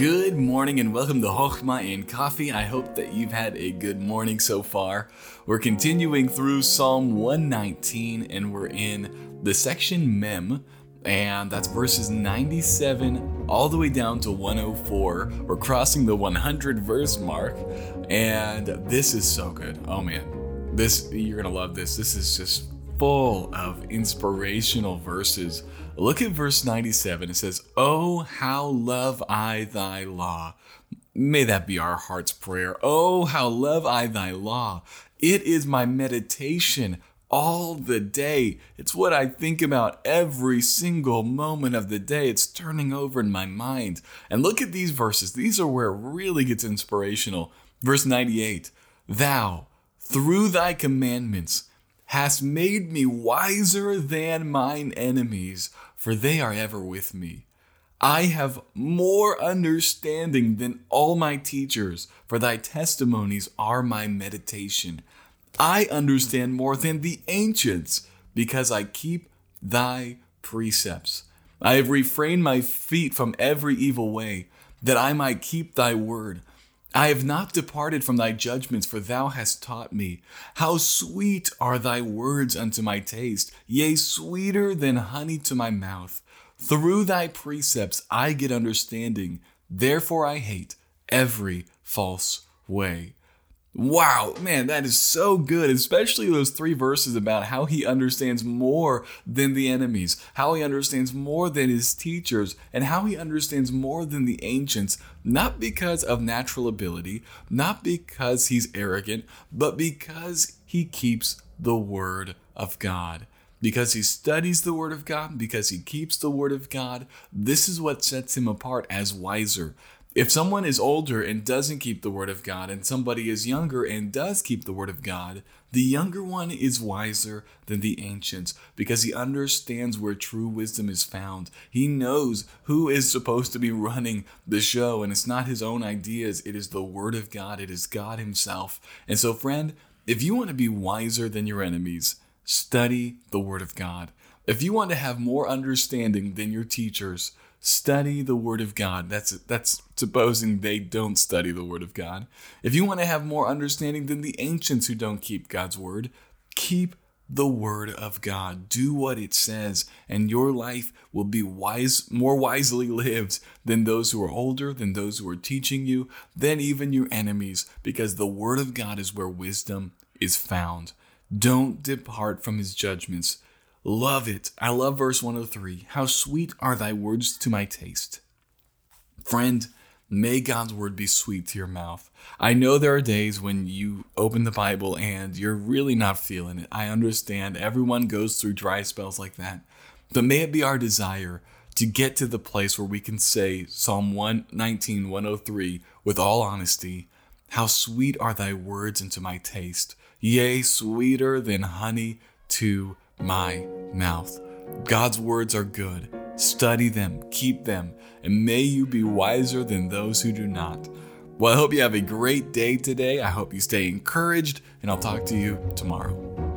Good morning and welcome to Hochma and Coffee. I hope that you've had a good morning so far. We're continuing through Psalm 119 and we're in the section Mem, and that's verses 97 all the way down to 104. We're crossing the 100 verse mark, and this is so good. Oh man, this you're gonna love this. This is just full of inspirational verses. Look at verse 97. It says, Oh, how love I thy law. May that be our heart's prayer. Oh, how love I thy law. It is my meditation all the day. It's what I think about every single moment of the day. It's turning over in my mind. And look at these verses. These are where it really gets inspirational. Verse 98 Thou, through thy commandments, hast made me wiser than mine enemies, for they are ever with me. I have more understanding than all my teachers, for thy testimonies are my meditation. I understand more than the ancients, because I keep thy precepts. I have refrained my feet from every evil way, that I might keep thy word. I have not departed from thy judgments, for thou hast taught me. How sweet are thy words unto my taste, yea, sweeter than honey to my mouth. Through thy precepts I get understanding, therefore I hate every false way. Wow, man, that is so good, especially those three verses about how he understands more than the enemies, how he understands more than his teachers, and how he understands more than the ancients, not because of natural ability, not because he's arrogant, but because he keeps the word of God. Because he studies the Word of God, because he keeps the Word of God, this is what sets him apart as wiser if someone is older and doesn't keep the word of God, and somebody is younger and does keep the word of God, the younger one is wiser than the ancients because he understands where true wisdom is found. He knows who is supposed to be running the show, and it's not his own ideas, it is the word of God, it is God Himself. And so, friend, if you want to be wiser than your enemies, study the word of God. If you want to have more understanding than your teachers, study the word of God. That's that's supposing they don't study the word of God. If you want to have more understanding than the ancients who don't keep God's word, keep the word of God. Do what it says, and your life will be wise, more wisely lived than those who are older, than those who are teaching you, than even your enemies, because the word of God is where wisdom is found. Don't depart from his judgments. Love it. I love verse 103. How sweet are thy words to my taste. Friend, may God's word be sweet to your mouth. I know there are days when you open the Bible and you're really not feeling it. I understand everyone goes through dry spells like that. But may it be our desire to get to the place where we can say Psalm 119, 103 with all honesty How sweet are thy words unto my taste, yea, sweeter than honey to my mouth. God's words are good. Study them, keep them, and may you be wiser than those who do not. Well, I hope you have a great day today. I hope you stay encouraged, and I'll talk to you tomorrow.